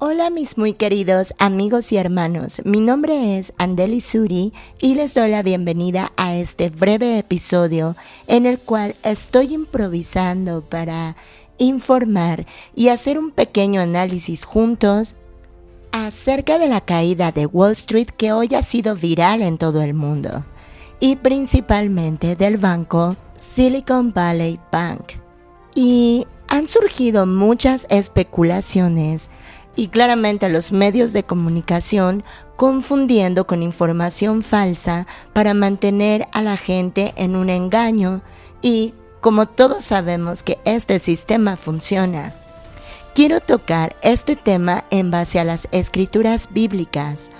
Hola mis muy queridos amigos y hermanos, mi nombre es Andeli Suri y les doy la bienvenida a este breve episodio en el cual estoy improvisando para informar y hacer un pequeño análisis juntos acerca de la caída de Wall Street que hoy ha sido viral en todo el mundo y principalmente del banco Silicon Valley Bank. Y han surgido muchas especulaciones y claramente los medios de comunicación confundiendo con información falsa para mantener a la gente en un engaño y como todos sabemos que este sistema funciona. Quiero tocar este tema en base a las escrituras bíblicas,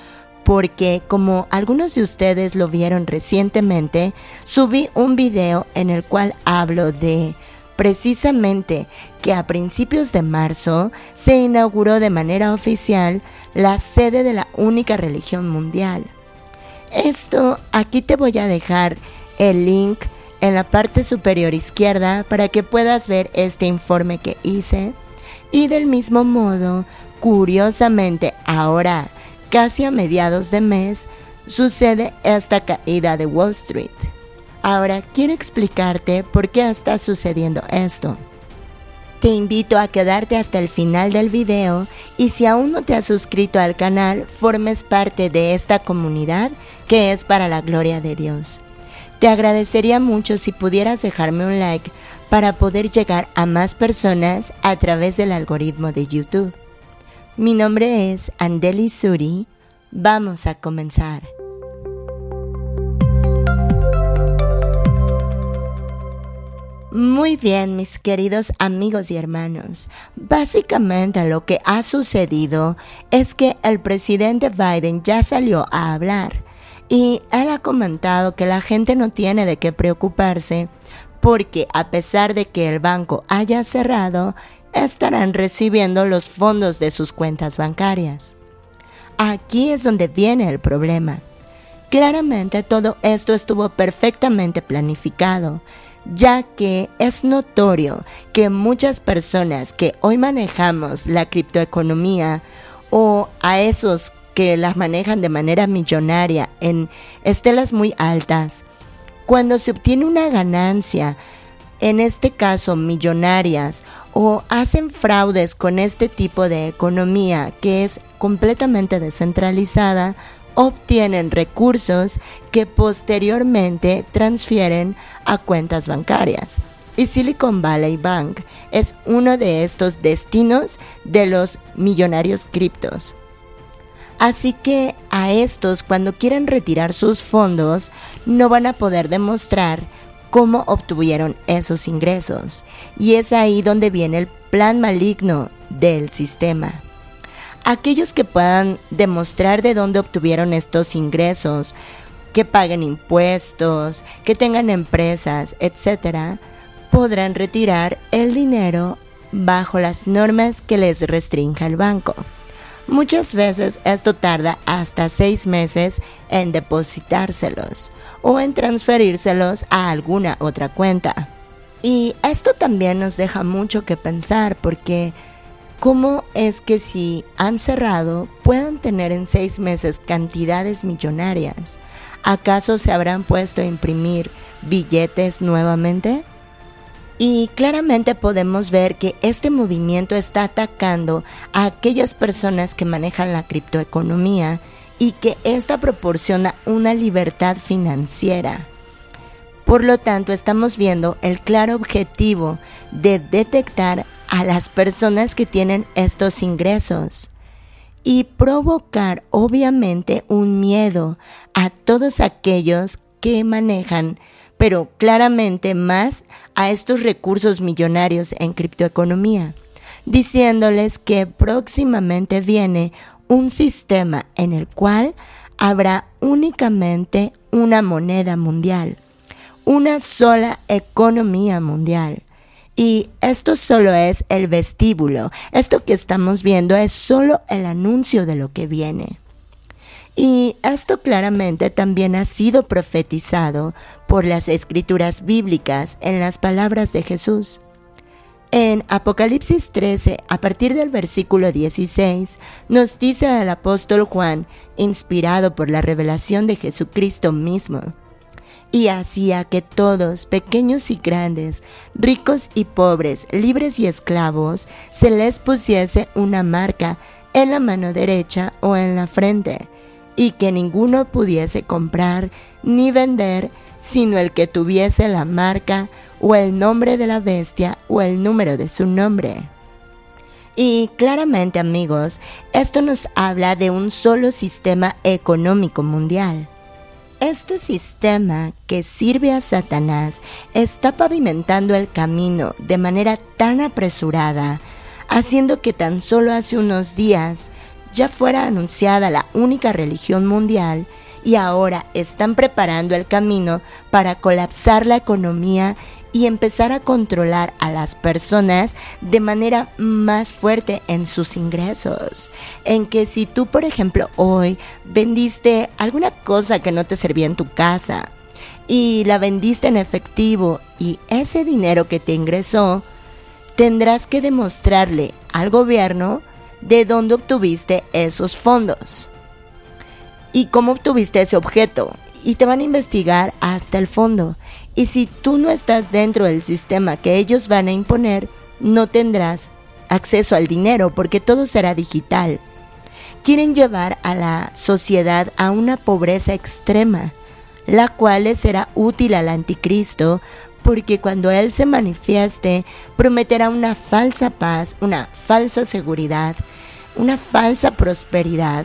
porque como algunos de ustedes lo vieron recientemente, subí un video en el cual hablo de precisamente que a principios de marzo se inauguró de manera oficial la sede de la única religión mundial. Esto aquí te voy a dejar el link en la parte superior izquierda para que puedas ver este informe que hice. Y del mismo modo, curiosamente ahora, casi a mediados de mes, sucede esta caída de Wall Street. Ahora quiero explicarte por qué está sucediendo esto. Te invito a quedarte hasta el final del video y si aún no te has suscrito al canal, formes parte de esta comunidad que es para la gloria de Dios. Te agradecería mucho si pudieras dejarme un like para poder llegar a más personas a través del algoritmo de YouTube. Mi nombre es Andeli Suri. Vamos a comenzar. Muy bien, mis queridos amigos y hermanos. Básicamente lo que ha sucedido es que el presidente Biden ya salió a hablar y él ha comentado que la gente no tiene de qué preocuparse porque a pesar de que el banco haya cerrado, estarán recibiendo los fondos de sus cuentas bancarias. Aquí es donde viene el problema. Claramente todo esto estuvo perfectamente planificado ya que es notorio que muchas personas que hoy manejamos la criptoeconomía o a esos que las manejan de manera millonaria en estelas muy altas, cuando se obtiene una ganancia, en este caso millonarias, o hacen fraudes con este tipo de economía que es completamente descentralizada, obtienen recursos que posteriormente transfieren a cuentas bancarias. Y Silicon Valley Bank es uno de estos destinos de los millonarios criptos. Así que a estos cuando quieren retirar sus fondos no van a poder demostrar cómo obtuvieron esos ingresos. Y es ahí donde viene el plan maligno del sistema aquellos que puedan demostrar de dónde obtuvieron estos ingresos, que paguen impuestos, que tengan empresas, etc., podrán retirar el dinero bajo las normas que les restrinja el banco. Muchas veces esto tarda hasta seis meses en depositárselos o en transferírselos a alguna otra cuenta. Y esto también nos deja mucho que pensar porque ¿Cómo es que si han cerrado puedan tener en seis meses cantidades millonarias? ¿Acaso se habrán puesto a imprimir billetes nuevamente? Y claramente podemos ver que este movimiento está atacando a aquellas personas que manejan la criptoeconomía y que esta proporciona una libertad financiera. Por lo tanto, estamos viendo el claro objetivo de detectar a las personas que tienen estos ingresos y provocar obviamente un miedo a todos aquellos que manejan, pero claramente más a estos recursos millonarios en criptoeconomía, diciéndoles que próximamente viene un sistema en el cual habrá únicamente una moneda mundial, una sola economía mundial y esto solo es el vestíbulo. Esto que estamos viendo es solo el anuncio de lo que viene. Y esto claramente también ha sido profetizado por las escrituras bíblicas en las palabras de Jesús. En Apocalipsis 13, a partir del versículo 16, nos dice el apóstol Juan, inspirado por la revelación de Jesucristo mismo, y hacía que todos, pequeños y grandes, ricos y pobres, libres y esclavos, se les pusiese una marca en la mano derecha o en la frente, y que ninguno pudiese comprar ni vender, sino el que tuviese la marca o el nombre de la bestia o el número de su nombre. Y claramente amigos, esto nos habla de un solo sistema económico mundial. Este sistema que sirve a Satanás está pavimentando el camino de manera tan apresurada, haciendo que tan solo hace unos días ya fuera anunciada la única religión mundial y ahora están preparando el camino para colapsar la economía y empezar a controlar a las personas de manera más fuerte en sus ingresos. En que si tú, por ejemplo, hoy vendiste alguna cosa que no te servía en tu casa y la vendiste en efectivo y ese dinero que te ingresó, tendrás que demostrarle al gobierno de dónde obtuviste esos fondos y cómo obtuviste ese objeto. Y te van a investigar hasta el fondo. Y si tú no estás dentro del sistema que ellos van a imponer, no tendrás acceso al dinero porque todo será digital. Quieren llevar a la sociedad a una pobreza extrema, la cual será útil al anticristo porque cuando Él se manifieste prometerá una falsa paz, una falsa seguridad, una falsa prosperidad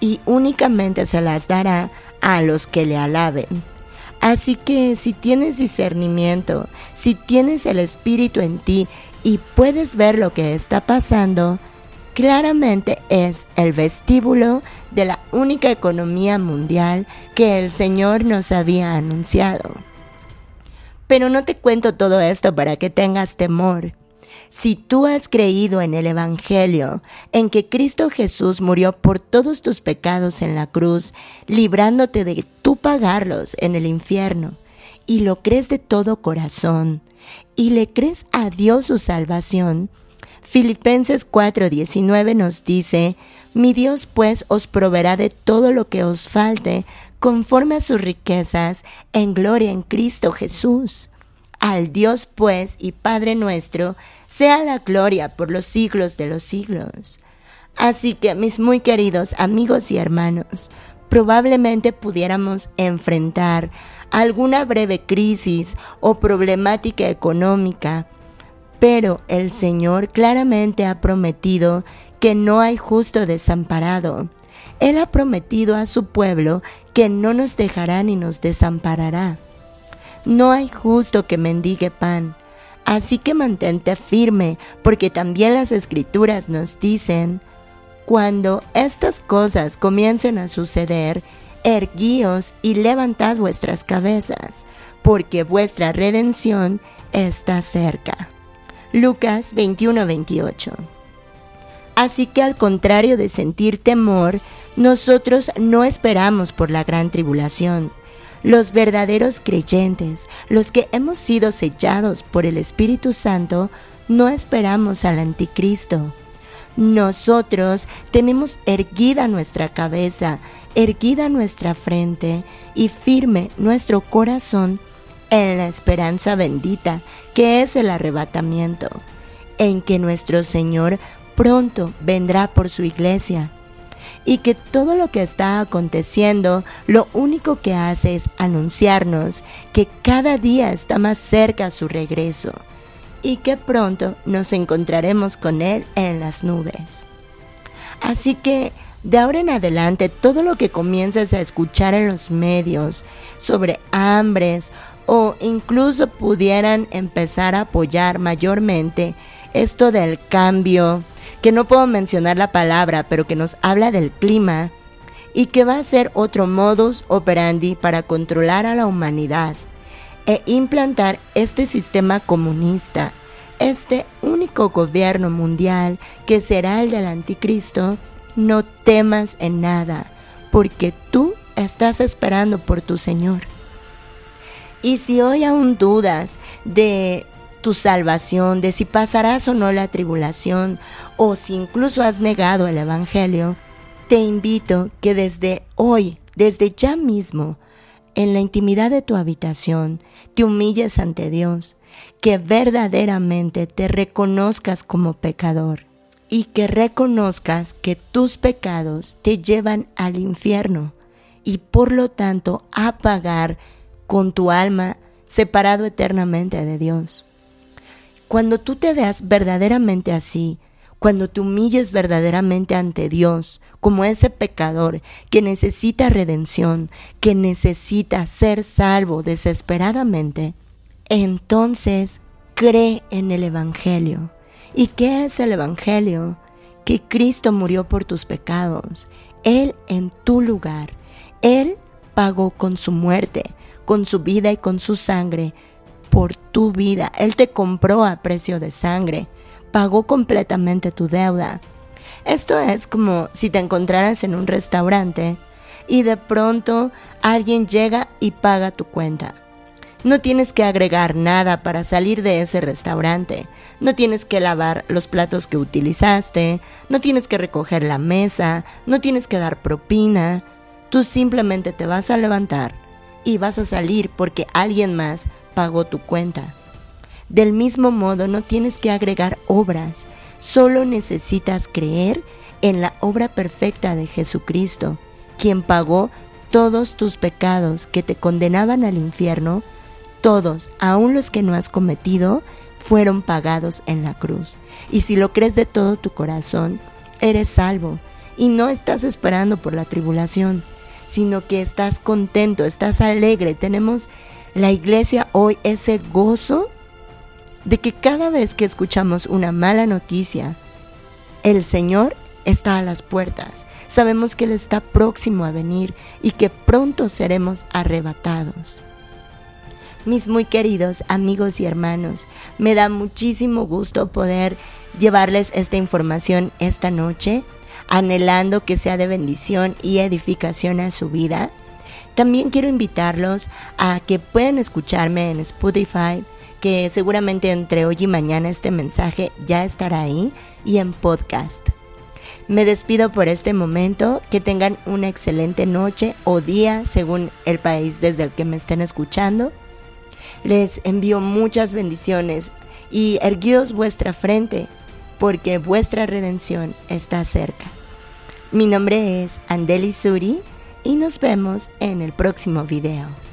y únicamente se las dará a los que le alaben. Así que si tienes discernimiento, si tienes el Espíritu en ti y puedes ver lo que está pasando, claramente es el vestíbulo de la única economía mundial que el Señor nos había anunciado. Pero no te cuento todo esto para que tengas temor. Si tú has creído en el Evangelio, en que Cristo Jesús murió por todos tus pecados en la cruz, librándote de pagarlos en el infierno, y lo crees de todo corazón, y le crees a Dios su salvación, Filipenses 4:19 nos dice, Mi Dios pues os proveerá de todo lo que os falte conforme a sus riquezas en gloria en Cristo Jesús. Al Dios pues y Padre nuestro, sea la gloria por los siglos de los siglos. Así que, mis muy queridos amigos y hermanos, probablemente pudiéramos enfrentar alguna breve crisis o problemática económica, pero el Señor claramente ha prometido que no hay justo desamparado. Él ha prometido a su pueblo que no nos dejará ni nos desamparará. No hay justo que mendigue pan. Así que mantente firme, porque también las escrituras nos dicen, cuando estas cosas comiencen a suceder, erguíos y levantad vuestras cabezas, porque vuestra redención está cerca. Lucas 21-28 Así que al contrario de sentir temor, nosotros no esperamos por la gran tribulación. Los verdaderos creyentes, los que hemos sido sellados por el Espíritu Santo, no esperamos al anticristo. Nosotros tenemos erguida nuestra cabeza, erguida nuestra frente y firme nuestro corazón en la esperanza bendita que es el arrebatamiento, en que nuestro Señor pronto vendrá por su iglesia y que todo lo que está aconteciendo lo único que hace es anunciarnos que cada día está más cerca su regreso y que pronto nos encontraremos con Él en las nubes. Así que de ahora en adelante todo lo que comiences a escuchar en los medios sobre hambres o incluso pudieran empezar a apoyar mayormente esto del cambio, que no puedo mencionar la palabra, pero que nos habla del clima y que va a ser otro modus operandi para controlar a la humanidad e implantar este sistema comunista, este único gobierno mundial que será el del anticristo, no temas en nada, porque tú estás esperando por tu Señor. Y si hoy aún dudas de tu salvación, de si pasarás o no la tribulación, o si incluso has negado el Evangelio, te invito que desde hoy, desde ya mismo, en la intimidad de tu habitación, te humilles ante Dios, que verdaderamente te reconozcas como pecador y que reconozcas que tus pecados te llevan al infierno y por lo tanto a pagar con tu alma separado eternamente de Dios. Cuando tú te veas verdaderamente así, cuando te humilles verdaderamente ante Dios como ese pecador que necesita redención, que necesita ser salvo desesperadamente, entonces cree en el Evangelio. ¿Y qué es el Evangelio? Que Cristo murió por tus pecados, Él en tu lugar, Él pagó con su muerte, con su vida y con su sangre por tu vida. Él te compró a precio de sangre, pagó completamente tu deuda. Esto es como si te encontraras en un restaurante y de pronto alguien llega y paga tu cuenta. No tienes que agregar nada para salir de ese restaurante. No tienes que lavar los platos que utilizaste. No tienes que recoger la mesa. No tienes que dar propina. Tú simplemente te vas a levantar y vas a salir porque alguien más pagó tu cuenta. Del mismo modo, no tienes que agregar obras, solo necesitas creer en la obra perfecta de Jesucristo, quien pagó todos tus pecados que te condenaban al infierno, todos, aun los que no has cometido, fueron pagados en la cruz. Y si lo crees de todo tu corazón, eres salvo y no estás esperando por la tribulación sino que estás contento, estás alegre. Tenemos la iglesia hoy ese gozo de que cada vez que escuchamos una mala noticia, el Señor está a las puertas. Sabemos que Él está próximo a venir y que pronto seremos arrebatados. Mis muy queridos amigos y hermanos, me da muchísimo gusto poder llevarles esta información esta noche anhelando que sea de bendición y edificación a su vida. También quiero invitarlos a que puedan escucharme en Spotify, que seguramente entre hoy y mañana este mensaje ya estará ahí, y en podcast. Me despido por este momento, que tengan una excelente noche o día según el país desde el que me estén escuchando. Les envío muchas bendiciones y erguíos vuestra frente, porque vuestra redención está cerca. Mi nombre es Andeli Suri y nos vemos en el próximo video.